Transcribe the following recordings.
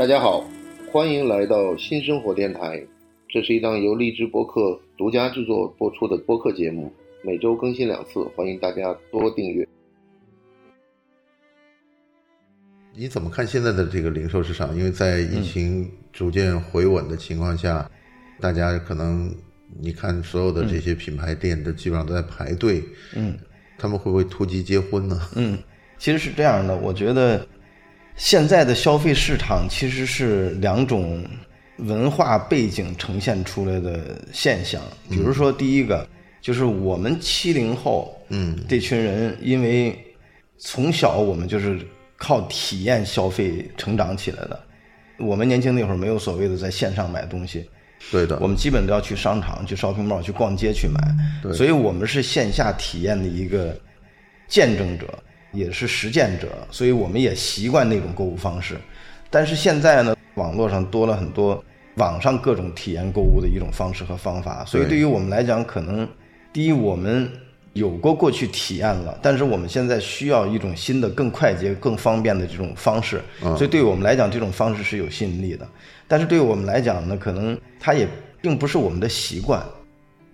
大家好，欢迎来到新生活电台。这是一档由荔枝播客独家制作播出的播客节目，每周更新两次，欢迎大家多订阅。你怎么看现在的这个零售市场？因为在疫情逐渐回稳的情况下，大家可能你看所有的这些品牌店都基本上都在排队。嗯，他们会不会突击结婚呢？嗯，其实是这样的，我觉得现在的消费市场其实是两种文化背景呈现出来的现象。比如说，第一个就是我们七零后，嗯，这群人，因为从小我们就是靠体验消费成长起来的。我们年轻那会儿没有所谓的在线上买东西，对的，我们基本都要去商场、去 shopping mall、去逛街去买，对。所以我们是线下体验的一个见证者，也是实践者，所以我们也习惯那种购物方式。但是现在呢，网络上多了很多网上各种体验购物的一种方式和方法，所以对对于我们来讲，可能第一我们有过过去体验了，但是我们现在需要一种新的、更快捷、更方便的这种方式，嗯所以对于我们来讲，这种方式是有吸引力的。但是对于我们来讲呢，可能它也并不是我们的习惯，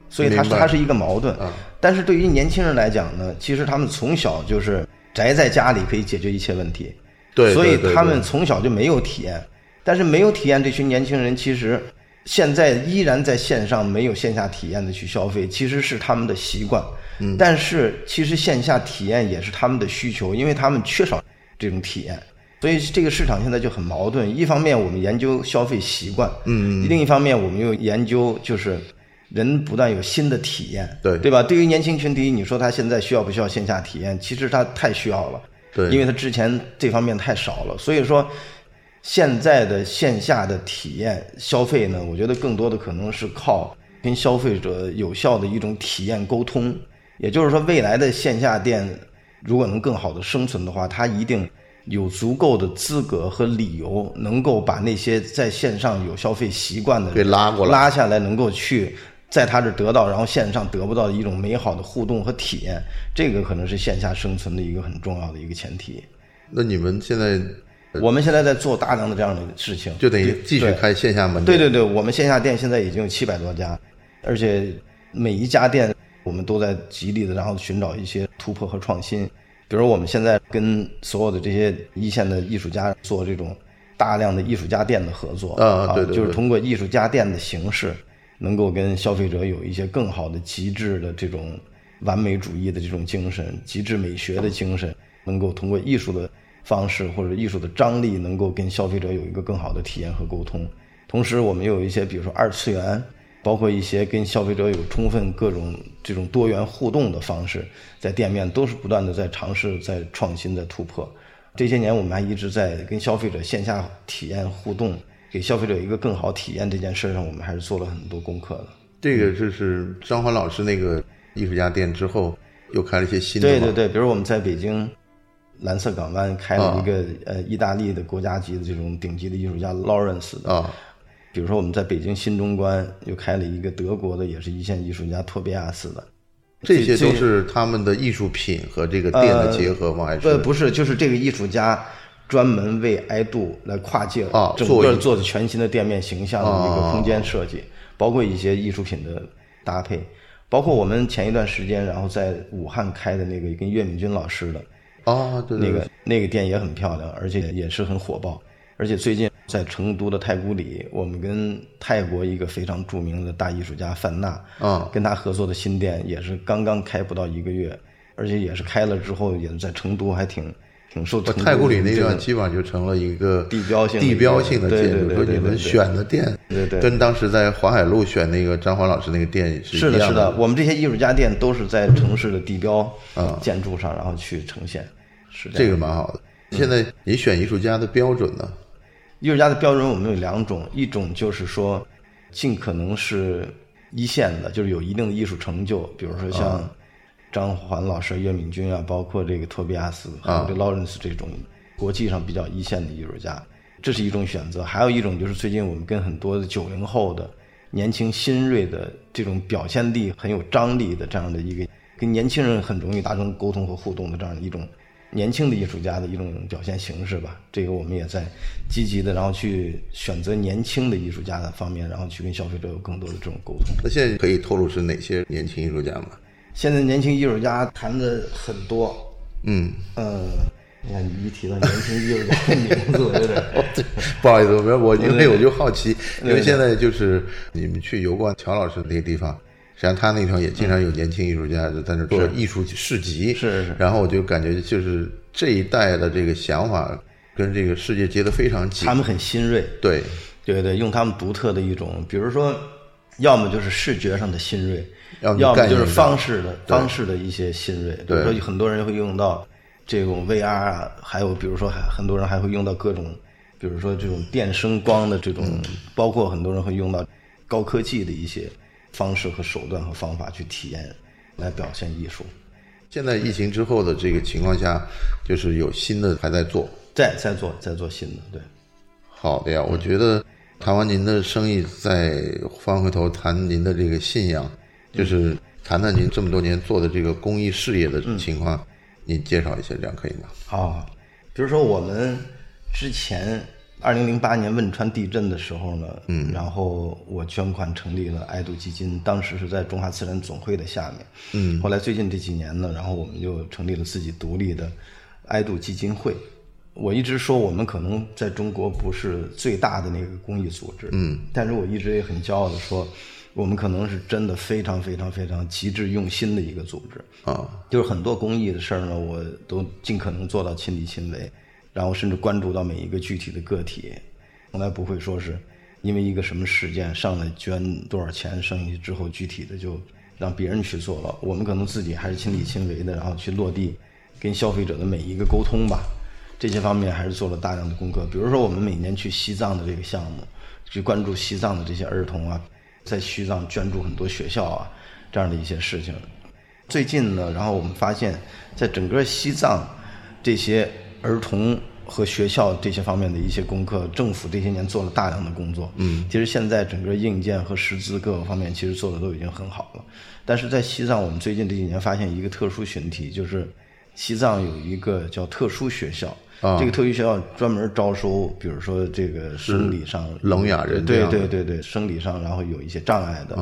所以它是它是一个矛盾。啊但是对于年轻人来讲呢，其实他们从小就是宅在家里可以解决一切问题，对，所以他们从小就没有体验。但是没有体验这群年轻人，其实现在依然在线上没有线下体验的去消费，其实是他们的习惯。嗯，但是其实线下体验也是他们的需求，因为他们缺少这种体验。所以这个市场现在就很矛盾。一方面我们研究消费习惯，嗯，另一方面我们又研究就是人不断有新的体验，对对吧？对于年轻群体，你说他现在需要不需要线下体验？其实他太需要了，对因为他之前这方面太少了。所以说，现在的线下的体验消费呢，我觉得更多的可能是靠跟消费者有效的一种体验沟通。也就是说，未来的线下店如果能更好的生存的话，它一定有足够的资格和理由，能够把那些在线上有消费习惯的人给拉过来拉下来，能够去在他这儿得到，然后线上得不到的一种美好的互动和体验，这个可能是线下生存的一个很重要的一个前提。那你们现在我们现在在做大量的这样的事情，就等于对对继续开线下门店，对对对，我们线下店现在已经有七百多家，而且每一家店我们都在极力的，然后寻找一些突破和创新。比如我们现在跟所有的这些一线的艺术家做这种大量的艺术家店的合作啊对对对就是通过艺术家店的形式，能够跟消费者有一些更好的极致的这种完美主义的这种精神、极致美学的精神，能够通过艺术的方式或者艺术的张力，能够跟消费者有一个更好的体验和沟通。同时，我们又有一些，比如说二次元，包括一些跟消费者有充分各种这种多元互动的方式，在店面都是不断的在尝试、在创新、在突破。这些年，我们还一直在跟消费者线下体验互动，给消费者一个更好体验这件事上，我们还是做了很多功课的。这个就是张欢老师那个艺术家店之后，又开了一些新的对对对，比如我们在北京蓝色港湾开了一个、呃意大利的国家级的这种顶级的艺术家 Lawrence 的啊，比如说我们在北京新中关又开了一个德国的也是一线艺术家托比亚斯的，这些都是他们的艺术品和这个店的结合吗？还是呃不不是，就是这个艺术家专门为爱度来跨界啊整个个做的全新的店面形象的一个空间设计，包括一些艺术品的搭配，包括我们前一段时间然后在武汉开的那个跟岳敏君老师的啊？对那个那个店也很漂亮，而且也是很火爆。而且最近在成都的太古里，我们跟泰国一个非常著名的大艺术家范娜，啊跟他合作的新店也是刚刚开不到一个月，而且也是开了之后，也是在成都还挺挺受成太古里那地方基本上就成了一个地标性的地标性的建筑。说你们选的店，对对跟当时在华海路选那个张华老师那个店是是的，是的，我们这些艺术家店都是在城市的地标啊建筑上，然后去呈现，是这样个蛮好的。现在你选艺术家的标准呢？艺术家的标准我们有两种，一种就是说尽可能是一线的，就是有一定的艺术成就，比如说像张环老师、岳敏君啊，包括这个托比亚斯还有这 Lawrence 这种国际上比较一线的艺术家，这是一种选择。还有一种就是最近我们跟很多的九零后的年轻新锐的这种表现力很有张力的这样的一个跟年轻人很容易达成沟通和互动的这样一种年轻的艺术家的一种表现形式吧。这个我们也在积极的，然后去选择年轻的艺术家的方面，然后去跟消费者有更多的这种沟通。那现在可以透露是哪些年轻艺术家吗？现在年轻艺术家谈的很多，嗯，呃，你看你一提到年轻艺术家的名字，我有点 不好意思，我我因为我就好奇，因为现在就是你们去游逛乔老师那个地方，实际上他那地方也经常有年轻艺术家在那做艺术市集，是是。然后我就感觉就是这一代的这个想法跟这个世界接得非常紧。他，们很新锐，对，对对，用他们独特的一种，比如说，要么就是视觉上的新锐，要么要么就是方式的方式的一些新锐。比如说，很多人会用到这种 VR 啊，还有比如说还很多人还会用到各种，比如说这种电声光的这种，包括很多人会用到高科技的一些方式和手段和方法去体验，来表现艺术。现在疫情之后的这个情况下，就是有新的还在做，在在做在做新的，对。好的呀，我觉得谈完您的生意，再翻回头谈您的这个信仰，就是谈谈您这么多年做的这个公益事业的情况，您介绍一下，这样可以吗？啊，比如说我们之前二零零八年汶川地震的时候呢，嗯，然后我捐款成立了爱度基金，当时是在中华慈善总会的下面，嗯，后来最近这几年呢，然后我们就成立了自己独立的爱度基金会。我一直说我们可能在中国不是最大的那个公益组织，嗯，但是我一直也很骄傲的说，我们可能是真的非常非常非常极致用心的一个组织。啊，就是很多公益的事儿呢，我都尽可能做到亲力亲为，然后甚至关注到每一个具体的个体，从来不会说是因为一个什么事件上来捐多少钱，剩下之后具体的就让别人去做了。我们可能自己还是亲力亲为的，然后去落地跟消费者的每一个沟通吧。这些方面还是做了大量的功课。比如说，我们每年去西藏的这个项目，去关注西藏的这些儿童啊，在西藏捐助很多学校啊，这样的一些事情。最近呢，然后我们发现，在整个西藏这些儿童和学校这些方面的一些功课，政府这些年做了大量的工作。嗯，其实现在整个硬件和师资各个方面，其实做的都已经很好了。但是在西藏，我们最近这几年发现一个特殊群体，就是西藏有一个叫特殊学校。啊。这个特殊学校专门招收，比如说这个生理上聋哑人对对对对，生理上然后有一些障碍的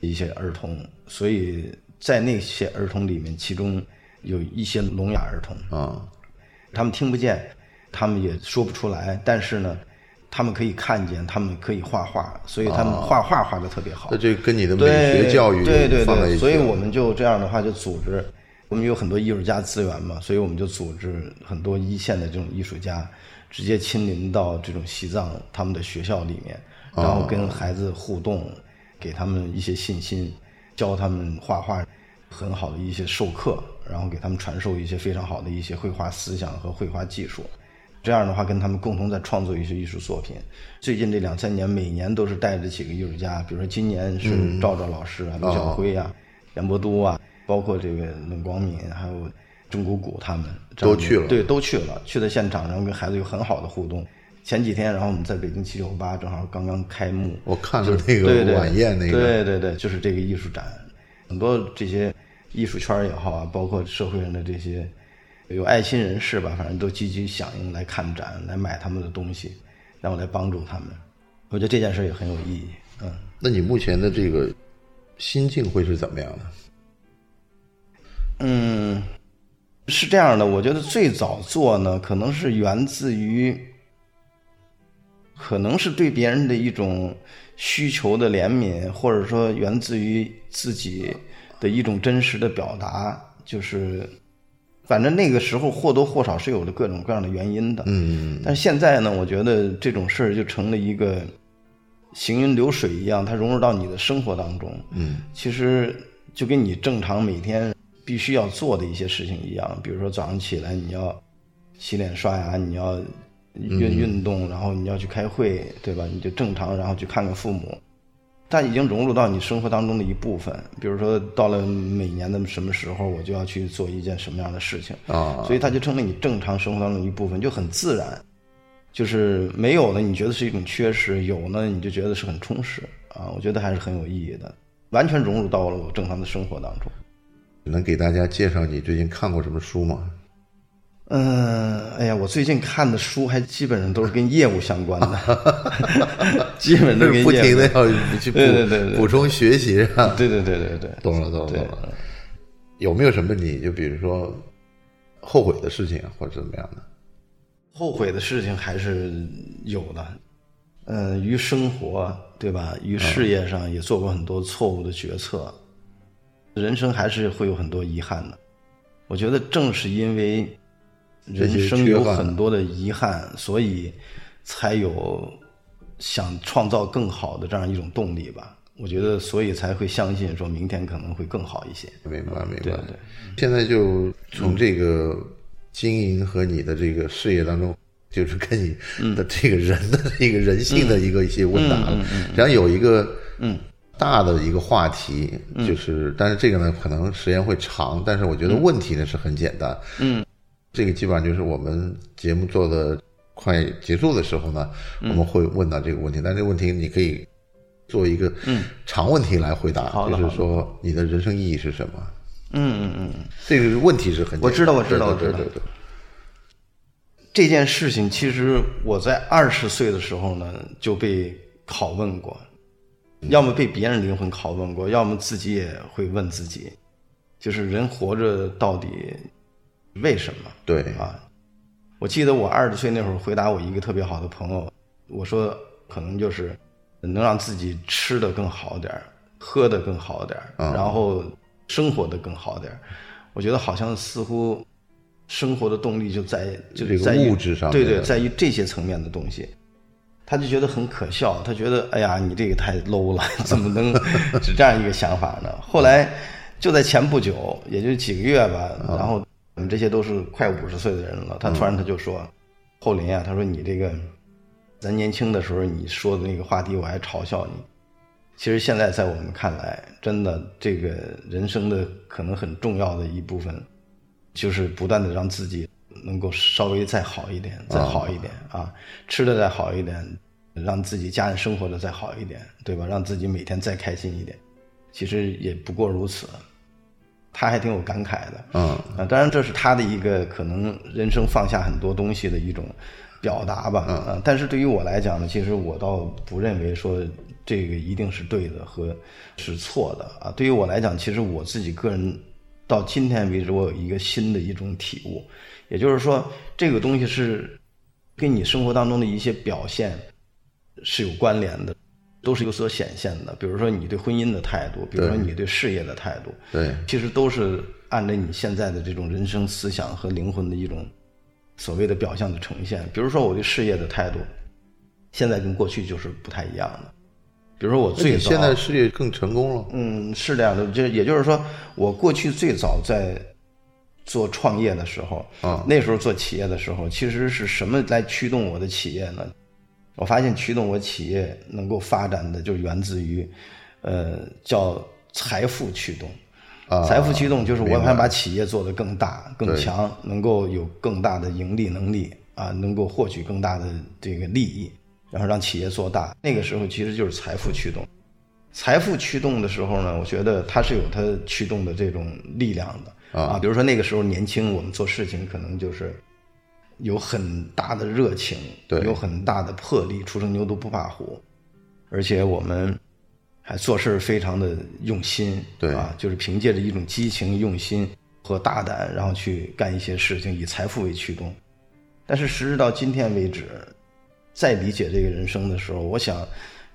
一些儿童，所以在那些儿童里面，其中有一些聋哑儿童，啊，他们听不见，他们也说不出来，但是呢，他们可以看见，他们可以画画，所以他们画画画的特别好。那这跟你的美对学教育对对对，所以我们就这样的话就组织，我们有很多艺术家资源嘛，所以我们就组织很多一线的这种艺术家，直接亲临到这种西藏他们的学校里面，然后跟孩子互动，给他们一些信心，教他们画画，很好的一些授课，然后给他们传授一些非常好的一些绘画思想和绘画技术。这样的话，跟他们共同在创作一些艺术作品。最近这两三年，每年都是带着几个艺术家，比如说今年是赵赵老师啊、刘晓辉啊、杨伯都啊，包括这个冷光敏，还有钟鼓鼓他们都去了对，都去了，去的现场，然后跟孩子有很好的互动。前几天，然后我们在北京七九八正好刚刚开幕，我看了那个晚宴那个对对对，就是这个艺术展，很多这些艺术圈也好啊，包括社会上的这些有爱心人士吧，反正都积极响应来看展，来买他们的东西，然后来帮助他们。我觉得这件事也很有意义。嗯，那你目前的这个心境会是怎么样的？嗯，是这样的，我觉得最早做呢，可能是源自于，可能是对别人的一种需求的怜悯，或者说源自于自己的一种真实的表达，就是，反正那个时候或多或少是有着各种各样的原因的。嗯，但是现在呢，我觉得这种事儿就成了一个行云流水一样，它融入到你的生活当中。嗯，其实就跟你正常每天必须要做的一些事情一样，比如说早上起来你要洗脸刷牙，你要运运动，然后你要去开会，对吧？你就正常，然后去看看父母。它已经融入到你生活当中的一部分。比如说，到了每年的什么时候，我就要去做一件什么样的事情啊所以它就成了你正常生活当中的一部分，就很自然。就是没有呢，你觉得是一种缺失；有呢，你就觉得是很充实啊。我觉得还是很有意义的，完全融入到了我正常的生活当中。能给大家介绍你最近看过什么书吗？嗯，哎呀，我最近看的书还基本上都是跟业务相关的，基本都跟业务不停的要去补对对对对补充学习？对对对对对，懂了，懂了，懂了。有没有什么你就比如说后悔的事情啊，或者怎么样的？后悔的事情还是有的。嗯，于生活对吧？于事业上也做过很多错误的决策，人生还是会有很多遗憾的。我觉得正是因为人生有很多的遗憾，所以才有想创造更好的这样一种动力吧。我觉得，所以才会相信说明天可能会更好一些。明白，明白。对对。现在就从这个经营和你的这个事业当中，就是跟你的这个人的一个人性的一个一些问答了。然后有一个嗯大的一个话题，就是但是这个呢可能时间会长，但是我觉得问题呢是很简单。嗯。这个基本上就是我们节目做的快结束的时候呢，我们会问到这个问题。但这个问题你可以。做一个长问题来回答，就是说你的人生意义是什么？嗯嗯嗯，这个问题是很我知道我知道我知道。对对对。这件事情其实我在二十岁的时候呢就被拷问过，要么被别人灵魂拷问过，要么自己也会问自己，就是人活着到底为什么？对啊，我记得我二十岁那会儿回答我一个特别好的朋友，我说可能就是。能让自己吃的更好点儿，喝的更好点儿，然后生活的更好点儿。我觉得好像似乎生活的动力就在就在物质上，对对，在于这些层面的东西。他就觉得很可笑，他觉得哎呀，你这个太 low 了，怎么能是这样一个想法呢？后来就在前不久，也就几个月吧，然后我们这些都是快五十岁的人了，他突然他就说：“后林啊，他说你这个。”咱年轻的时候你说的那个话题，我还嘲笑你。其实现在在我们看来，真的这个人生的可能很重要的一部分，就是不断的让自己能够稍微再好一点，再好一点啊，吃的再好一点，让自己家人生活的再好一点，对吧？让自己每天再开心一点。其实也不过如此。他还挺有感慨的，嗯啊，当然这是他的一个可能人生放下很多东西的一种。表达吧，啊，但是对于我来讲呢，其实我倒不认为说这个一定是对的和是错的啊。对于我来讲，其实我自己个人到今天为止，我有一个新的一种体悟，也就是说，这个东西是跟你生活当中的一些表现是有关联的，都是有所显现的。比如说你对婚姻的态度，比如说你对事业的态度，对，其实都是按照你现在的这种人生思想和灵魂的一种。所谓的表象的呈现，比如说我对事业的态度，现在跟过去就是不太一样的。比如说我最早现在事业更成功了，嗯，是这样的，就也就是说，我过去最早在做创业的时候，啊，那时候做企业的时候，其实是什么来驱动我的企业呢？我发现驱动我企业能够发展的，就源自于，呃，叫财富驱动。财富驱动就是我想把企业做得更大、更强，能够有更大的盈利能力啊，能够获取更大的这个利益，然后让企业做大。那个时候其实就是财富驱动。财富驱动的时候呢，我觉得它是有它驱动的这种力量的啊。比如说那个时候年轻，我们做事情可能就是有很大的热情，有很大的魄力，初生牛犊不怕虎，而且我们。还做事非常的用心，对啊，就是凭借着一种激情、用心和大胆，然后去干一些事情，以财富为驱动。但是时至到今天为止，再理解这个人生的时候，我想，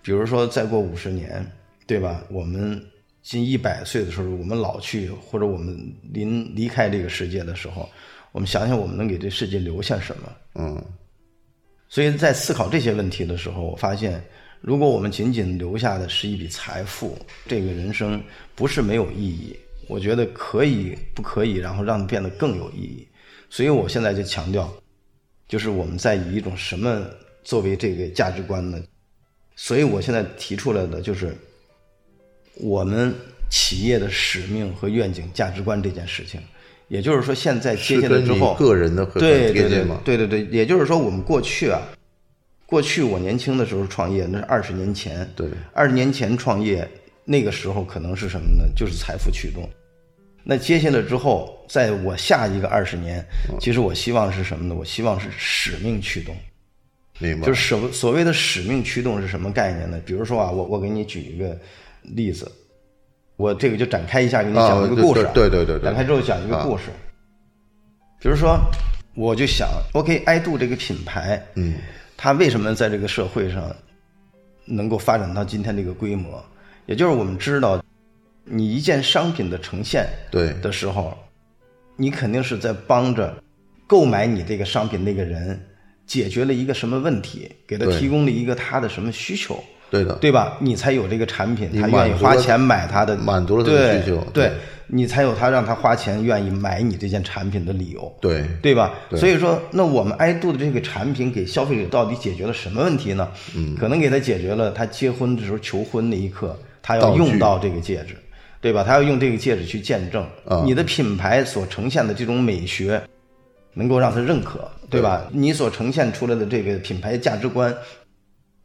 比如说再过五十年，对吧？我们近一百岁的时候，我们老去，或者我们临离开这个世界的时候，我们想想我们能给这世界留下什么？嗯。所以在思考这些问题的时候，我发现。如果我们仅仅留下的是一笔财富，这个人生不是没有意义。我觉得可以，不可以，然后让它变得更有意义。所以我现在就强调，就是我们在以一种什么作为这个价值观呢？所以我现在提出来的就是，我们企业的使命和愿景、价值观这件事情。也就是说，现在接下来之后，个人的对对对对对对，也就是说，我们过去啊。过去我年轻的时候创业，那是二十年前。对，二十年前创业，那个时候可能是什么呢？就是财富驱动。那接下来之后，在我下一个二十年，其实我希望是什么呢？我希望是使命驱动。明白。就是所所谓的使命驱动是什么概念呢？比如说啊，我我给你举一个例子，我这个就展开一下，给你讲一个故事。对对对对。展开之后讲一个故事。比如说，我就想，OK，爱度这个品牌，嗯，它为什么在这个社会上能够发展到今天这个规模？也就是我们知道。你一件商品的呈现对的时候，你肯定是在帮着购买你这个商品那个人解决了一个什么问题，给他提供了一个他的什么需求，对的，对吧？你才有这个产品，他愿意花钱买他的，满足了他的需求，对你才有他让他花钱愿意买你这件产品的理由，对对吧？所以说，那我们爱度的这个产品给消费者到底解决了什么问题呢？嗯，可能给他解决了他结婚的时候求婚那一刻他要用到这个戒指。对吧？他要用这个戒指去见证你的品牌所呈现的这种美学，能够让他认可，对吧？你所呈现出来的这个品牌价值观，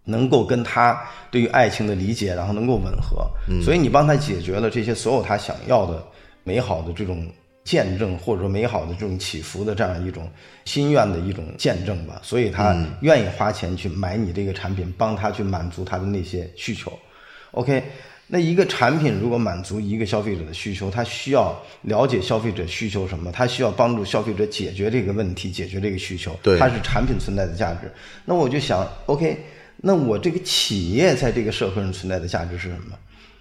能够跟他对于爱情的理解，然后能够吻合。所以你帮他解决了这些所有他想要的美好的这种见证，或者说美好的这种起伏的这样一种心愿的一种见证吧。所以他愿意花钱去买你这个产品，帮他去满足他的那些需求。OK。那一个产品如果满足一个消费者的需求，他需要了解消费者需求什么，他需要帮助消费者解决这个问题，解决这个需求，它是产品存在的价值。那我就想，OK，那我这个企业在这个社会上存在的价值是什么？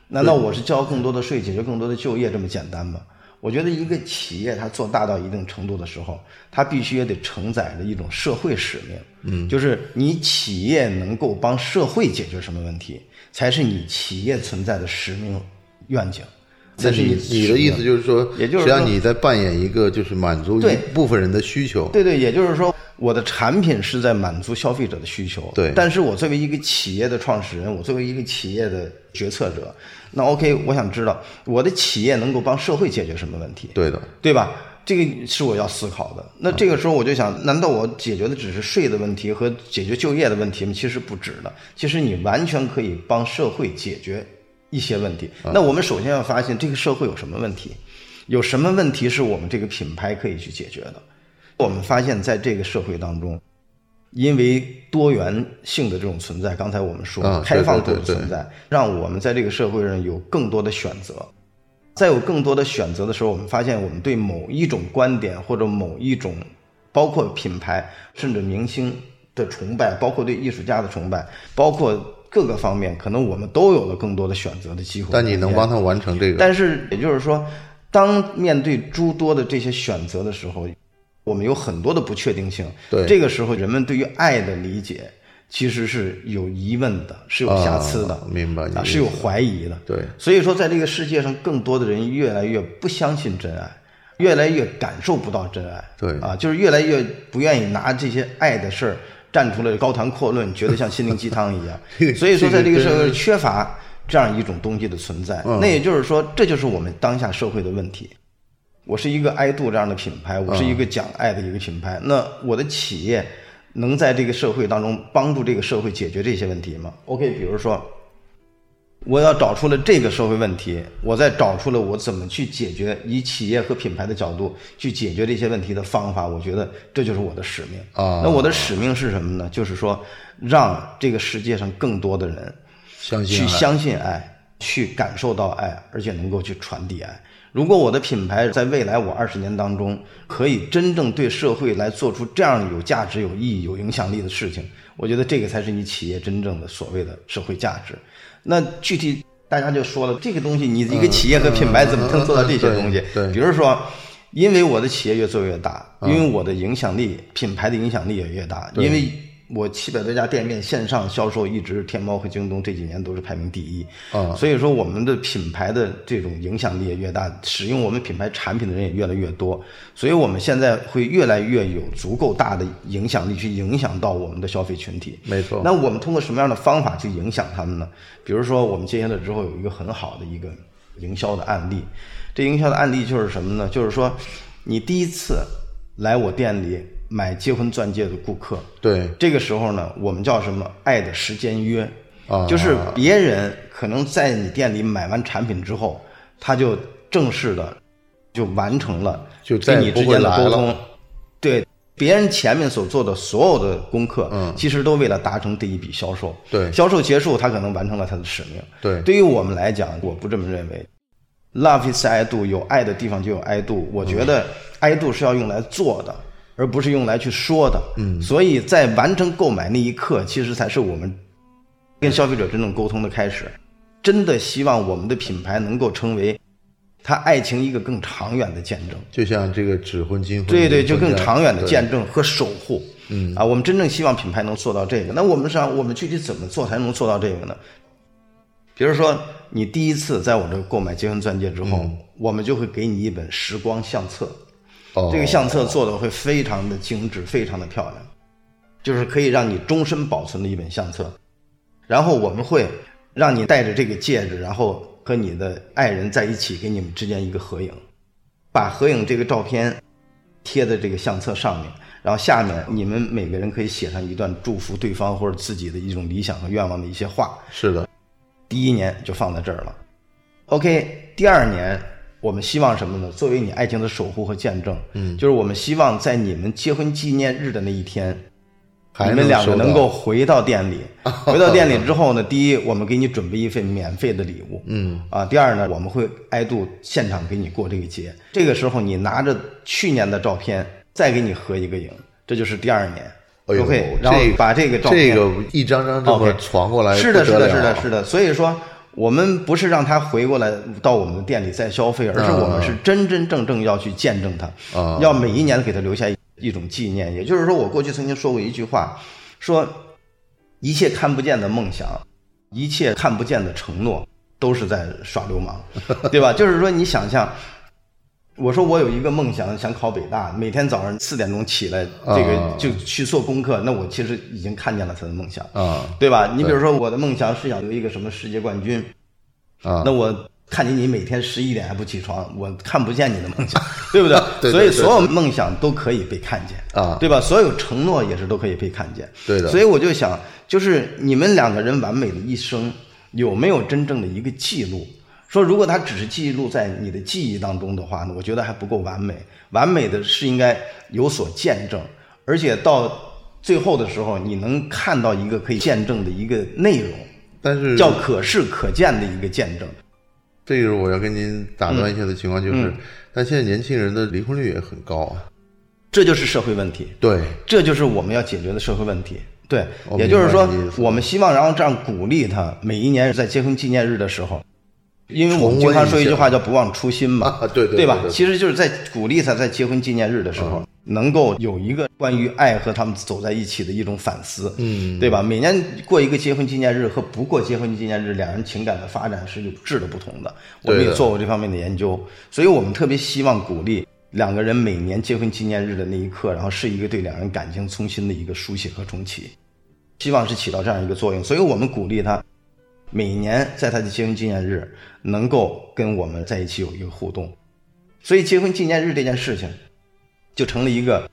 难道我是交更多的税，解决更多的就业这么简单吗？我觉得一个企业它做大到一定程度的时候，它必须也得承载着一种社会使命，嗯，就是你企业能够帮社会解决什么问题。才是你企业存在的使命愿景。那是你你的意思就是说，也就是说你在扮演一个就是满足一部分人的需求。对对，也就是说，我的产品是在满足消费者的需求。对，但是我作为一个企业的创始人，我作为一个企业的决策者，那 OK，我想知道我的企业能够帮社会解决什么问题？对的，对吧？这个是我要思考的。那这个时候我就想，难道我解决的只是税的问题和解决就业的问题吗？其实不止的。其实你完全可以帮社会解决一些问题。那我们首先要发现这个社会有什么问题，有什么问题是我们这个品牌可以去解决的。我们发现在这个社会当中，因为多元性的这种存在，刚才我们说开放度的存在，让我们在这个社会上有更多的选择。在有更多的选择的时候，我们发现我们对某一种观点或者某一种，包括品牌甚至明星的崇拜，包括对艺术家的崇拜，包括各个方面，可能我们都有了更多的选择的机会。但你能帮他完成这个？但是也就是说，当面对诸多的这些选择的时候，我们有很多的不确定性。对，这个时候人们对于爱的理解。其实是有疑问的，是有瑕疵的，明白？是有怀疑的。对，所以说，在这个世界上，更多的人越来越不相信真爱，越来越感受不到真爱。对，啊，就是越来越不愿意拿这些爱的事儿站出来高谈阔论，觉得像心灵鸡汤一样。所以说，在这个社会缺乏这样一种东西的存在。那也就是说，这就是我们当下社会的问题。我是一个爱度这样的品牌，我是一个讲爱的一个品牌。那我的企业。能在这个社会当中帮助这个社会解决这些问题吗？OK，比如说，我要找出了这个社会问题，我再找出了我怎么去解决，以企业和品牌的角度去解决这些问题的方法，我觉得这就是我的使命啊。那我的使命是什么呢？就是说，让这个世界上更多的人相信去相信爱，去感受到爱，而且能够去传递爱。如果我的品牌在未来我二十年当中可以真正对社会来做出这样有价值、有意义、有影响力的事情，我觉得这个才是你企业真正的所谓的社会价值。那具体大家就说了，这个东西你一个企业和品牌怎么能做到这些东西？对，比如说，因为我的企业越做越大，因为我的影响力、品牌的影响力也越大，因为。我七百多家店面线上销售一直，天猫和京东这几年都是排名第一啊。所以说，我们的品牌的这种影响力也越大，使用我们品牌产品的人也越来越多。所以我们现在会越来越有足够大的影响力去影响到我们的消费群体。没错。那我们通过什么样的方法去影响他们呢？比如说，我们接下来之后有一个很好的一个营销的案例。这营销的案例就是什么呢？就是说，你第一次来我店里。买结婚钻戒的顾客，对这个时候呢，我们叫什么？爱的时间约，啊，就是别人可能在你店里买完产品之后，他就正式的就完成了就再跟你之间的沟通。对，别人前面所做的所有的功课，嗯其实都为了达成这一笔销售。对销售结束，他可能完成了他的使命。对对于我们来讲，我不这么认为。Love is I do，，有爱的地方就有 I do。我觉得 I do 是要用来做的，而不是用来去说的。嗯，所以在完成购买那一刻，其实才是我们跟消费者真正沟通的开始。真的希望我们的品牌能够成为他爱情一个更长远的见证。就像这个指婚金婚，对对，就更长远的见证和守护。嗯啊，我们真正希望品牌能做到这个。那我们上我们具体怎么做才能做到这个呢？比如说，你第一次在我这购买结婚钻戒之后，我们就会给你一本时光相册。哦，这个相册做的会非常的精致，非常的漂亮，就是可以让你终身保存的一本相册。然后我们会让你戴着这个戒指，然后和你的爱人在一起，给你们之间一个合影，把合影这个照片贴在这个相册上面，然后下面你们每个人可以写上一段祝福对方或者自己的一种理想和愿望的一些话。是的，第一年就放在这儿了。OK，第二年我们希望什么呢？作为你爱情的守护和见证，嗯，就是我们希望在你们结婚纪念日的那一天，你们两个能够回到店里，回到店里之后呢，第一，我们给你准备一份免费的礼物，嗯，啊，第二呢，我们会挨度现场给你过这个节。这个时候你拿着去年的照片，再给你合一个影，这就是第二年。哎 OK，然后把这个照片这个一张张这么 OK 传过来，是的，是的，是的，是的。所以说，我们不是让他回过来到我们的店里再消费，而是我们是真真正正要去见证他，啊要每一年给他留下一一种纪念。也就是说，我过去曾经说过一句话，说一切看不见的梦想，一切看不见的承诺，都是在耍流氓，对吧？就是说，你想象。我说我有一个梦想，想考北大，每天早上四点钟起来，这个啊就去做功课。那我其实已经看见了他的梦想，啊对吧？你比如说，我的梦想是想得一个什么世界冠军，啊那我看见你每天十一点还不起床，我看不见你的梦想，对不对？对对所以所有梦想都可以被看见啊对吧？所有承诺也是都可以被看见，对的所以我就想，就是你们两个人完美的一生，有没有真正的一个记录？说如果它只是记录在你的记忆当中的话呢，我觉得还不够完美。完美的是应该有所见证，而且到最后的时候，你能看到一个可以见证的一个内容。但是叫可视可见的一个见证。这个我要跟您打断一下的情况就是，嗯但现在年轻人的离婚率也很高啊。这就是社会问题，对，这就是我们要解决的社会问题。对，也就是说我们希望然后这样鼓励他，每一年在结婚纪念日的时候，因为我们经常说一句话叫“不忘初心”嘛。啊，对对对吧？其实就是在鼓励他在结婚纪念日的时候，能够有一个关于爱和他们走在一起的一种反思，嗯。对吧？每年过一个结婚纪念日和不过结婚纪念日，两人情感的发展是有质的不同的。我们也做过这方面的研究，所以我们特别希望鼓励两个人每年结婚纪念日的那一刻，然后是一个对两人感情重新的一个书写和重启，希望是起到这样一个作用。所以我们鼓励他每年在他的结婚纪念日能够跟我们在一起有一个互动。所以结婚纪念日这件事情，就成了一个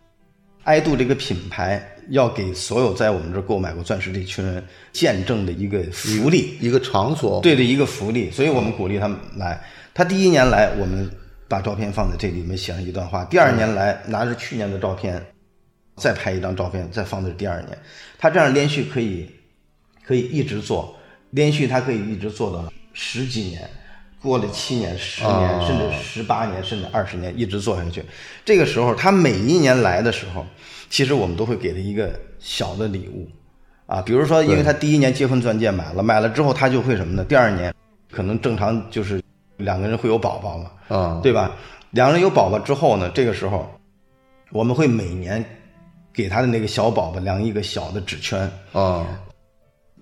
爱度这个品牌要给所有在我们这儿购买过钻石这群人见证的一个福利。一个场所，对的一个福利，所以我们鼓励他们来。他第一年来，我们把照片放在这里面写上一段话；第二年来，拿着去年的照片，再拍一张照片，再放在第二年。他这样连续可以可以一直做，连续他可以一直做到十几年。过了七年、十年，哦甚至十八年，甚至二十年，一直做下去。这个时候，他每一年来的时候，其实我们都会给他一个小的礼物，啊，比如说，因为他第一年结婚钻戒买了，买了之后他就会什么呢？第二年可能正常就是两个人会有宝宝嘛，啊，对吧？两个人有宝宝之后呢，这个时候我们会每年给他的那个小宝宝量一个小的纸圈，啊，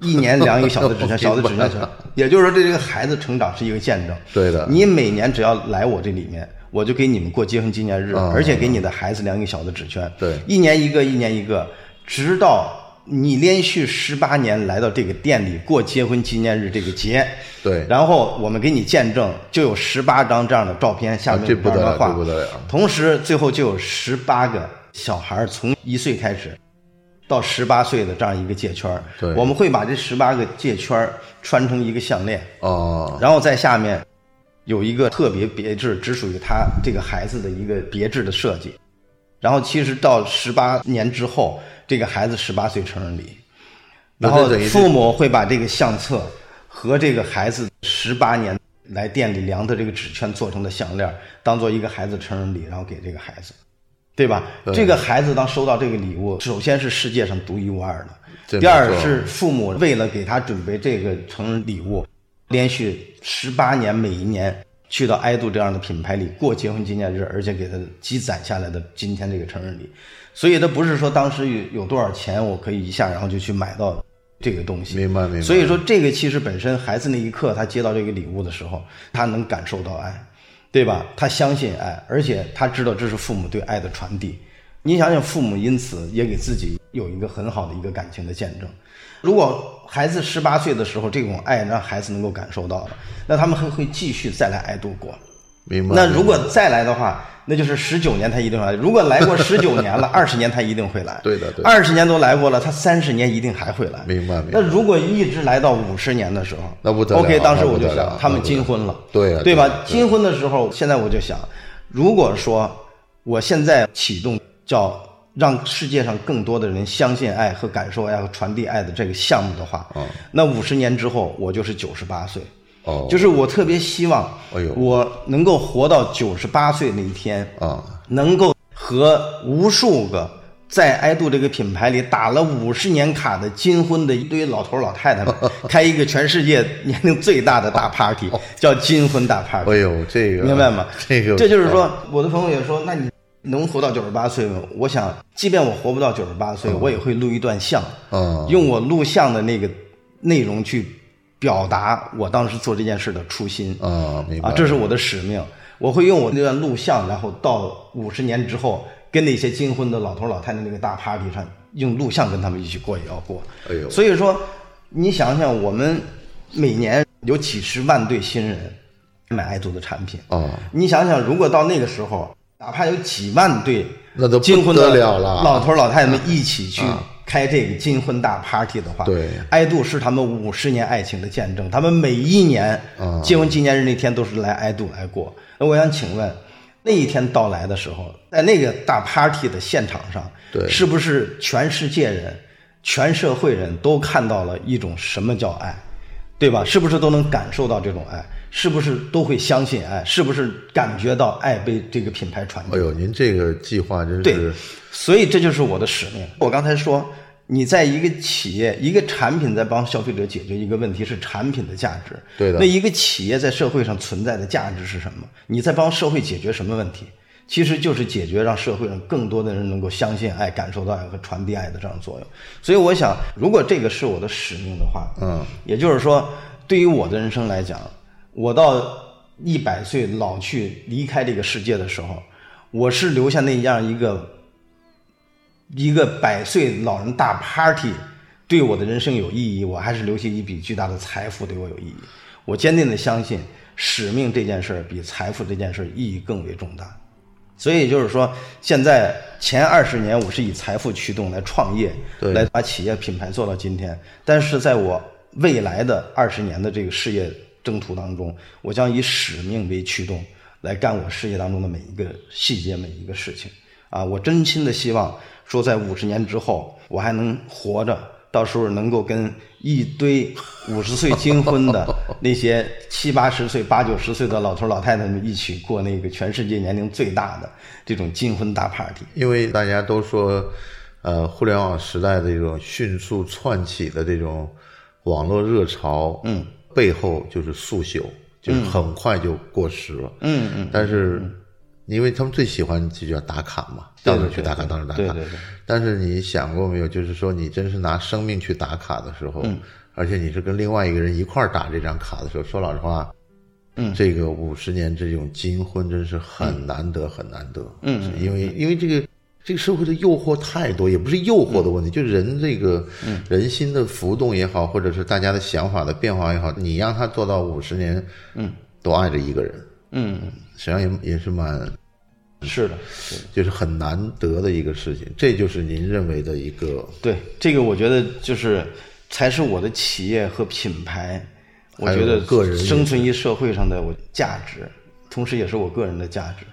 一年量一个小的纸圈，小的纸圈，也就是说，对这个孩子成长是一个见证。对的你每年只要来我这里面，我就给你们过结婚纪念日，啊而且给你的孩子量一个小的纸圈。对一年一个，一年一个，直到你连续十八年来到这个店里过结婚纪念日这个节。对然后我们给你见证，就有十八张这样的照片，下面这不得了这样的话，这不得了同时，最后就有十八个小孩儿从一岁开始到十八岁的这样一个戒圈儿对我们会把这十八个戒圈儿穿成一个项链，哦，然后在下面有一个特别别致，只属于他这个孩子的一个别致的设计。然后其实到十八年之后，这个孩子十八岁成人礼，然后父母会把这个相册和这个孩子十八年来店里量的这个纸圈做成的项链，当做一个孩子成人礼，然后给这个孩子，对吧？这个孩子当收到这个礼物，首先是世界上独一无二的，第二是父母为了给他准备这个成人礼物，连续十八年每一年去到爱度这样的品牌里过结婚纪念日，而且给他积攒下来的今天这个成人礼，所以他不是说当时有有多少钱我可以一下然后就去买到。这个东西，明白明白。所以说，这个其实本身孩子那一刻他接到这个礼物的时候，他能感受到爱，对吧？他相信爱，而且他知道这是父母对爱的传递。你想想，父母因此也给自己有一个很好的一个感情的见证。如果孩子十八岁的时候这种爱让孩子能够感受到了，那他们还会继续再来爱度过。明白。那如果再来的话。那就是十九年他一定来，如果来过 十九年了，二十年他一定会来。对的，对。二十年都来过了，他三十年一定还会来。明白，明白。那如果一直来到五十年的时候，那不得 OK，当时我就想，他们金婚了，对对吧？金婚的时候，现在我就想，如果说我现在启动叫让世界上更多的人相信爱和感受爱和传递爱的这个项目的话，那五十年之后我就是九十八岁。哦，就是我特别希望，哎呦，我能够活到九十八岁那一天啊，能够和无数个在爱度这个品牌里打了五十年卡的金婚的一堆老头老太太们，开一个全世界年龄最大的大 party，叫金婚大 party。哎呦，这个明白吗？这个，这就是说，我的朋友也说，那你能活到九十八岁吗？我想，即便我活不到九十八岁，我也会录一段像，用我录像的那个内容去。表达我当时做这件事的初心啊，明白啊，这是我的使命。我会用我那段录像，然后到五十年之后，跟那些金婚的老头老太太那个大 party 上，用录像跟他们一起过也要过。哎呦，所以说，你想想，我们每年有几十万对新人买爱杜的产品啊，你想想，如果到那个时候，哪怕有几万对那都金婚的了老头老太太们一起去。开这个金婚大 party 的话，对，爱杜是他们五十年爱情的见证。他们每一年结婚纪念日那天都是来爱杜来过。那我想请问，那一天到来的时候，在那个大 party 的现场上，对，是不是全世界人、全社会人都看到了一种什么叫爱，对吧？是不是都能感受到这种爱？是不是都会相信爱？是不是感觉到爱被这个品牌传递？哎呦，您这个计划真是对，所以这就是我的使命。我刚才说，你在一个企业，一个产品在帮消费者解决一个问题，是产品的价值。对的。那一个企业在社会上存在的价值是什么？你在帮社会解决什么问题？其实就是解决让社会上更多的人能够相信爱、感受到爱和传递爱的这样作用。所以我想，如果这个是我的使命的话，嗯，也就是说，对于我的人生来讲。我到一百岁老去离开这个世界的时候，我是留下那样一个一个百岁老人大 party，对我的人生有意义，我还是留下一笔巨大的财富对我有意义。我坚定的相信，使命这件事儿比财富这件事儿意义更为重大。所以就是说，现在前二十年我是以财富驱动来创业，来把企业品牌做到今天。但是在我未来的二十年的这个事业。征途当中，我将以使命为驱动，来干我事业当中的每一个细节、每一个事情。啊，我真心的希望说，在五十年之后，我还能活着，到时候能够跟一堆五十岁金婚的 那些七八十岁、八九十岁的老头老太太们一起过那个全世界年龄最大的这种金婚大 party。因为大家都说，呃，互联网时代的这种迅速窜起的这种网络热潮，嗯。背后就是速朽，就是很快就过时了。嗯嗯。但是，因为他们最喜欢就叫打卡嘛，到处去打卡，到处打卡。对对对。但是你想过没有？就是说，你真是拿生命去打卡的时候，而且你是跟另外一个人一块儿打这张卡的时候，说老实话，嗯，这个五十年这种金婚真是很难得，很难得。嗯。因为因为这个。这个社会的诱惑太多，也不是诱惑的问题，就是人这个人心的浮动也好，或者是大家的想法的变化也好，你让他做到五十年，嗯，都爱着一个人，嗯，实际上也也是蛮，是的，就是很难得的一个事情。这就是您认为的一个对这个，我觉得就是才是我的企业和品牌我觉得个人生存于社会上的我价值，同时也是我个人的价值。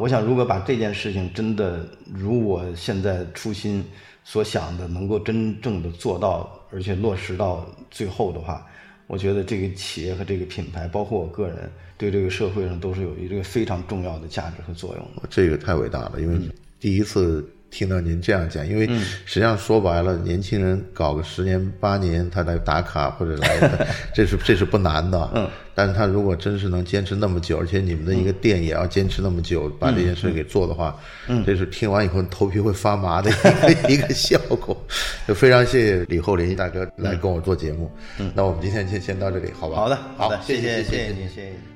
我想，如果把这件事情真的如我现在初心所想的，能够真正的做到，而且落实到最后的话，我觉得这个企业和这个品牌，包括我个人，对这个社会上都是有一个非常重要的价值和作用的。这个太伟大了，因为第一次。听到您这样讲，因为实际上说白了，年轻人搞个十年八年，他来打卡或者来，这是这是不难的。嗯，但是他如果真是能坚持那么久，而且你们的一个店也要坚持那么久，把这件事给做的话，嗯，这是听完以后头皮会发麻的一个 一个效果。就非常谢谢李厚林大哥来跟我做节目。嗯，那我们今天先先到这里，好吧？好的，好的，谢谢谢谢您，谢谢。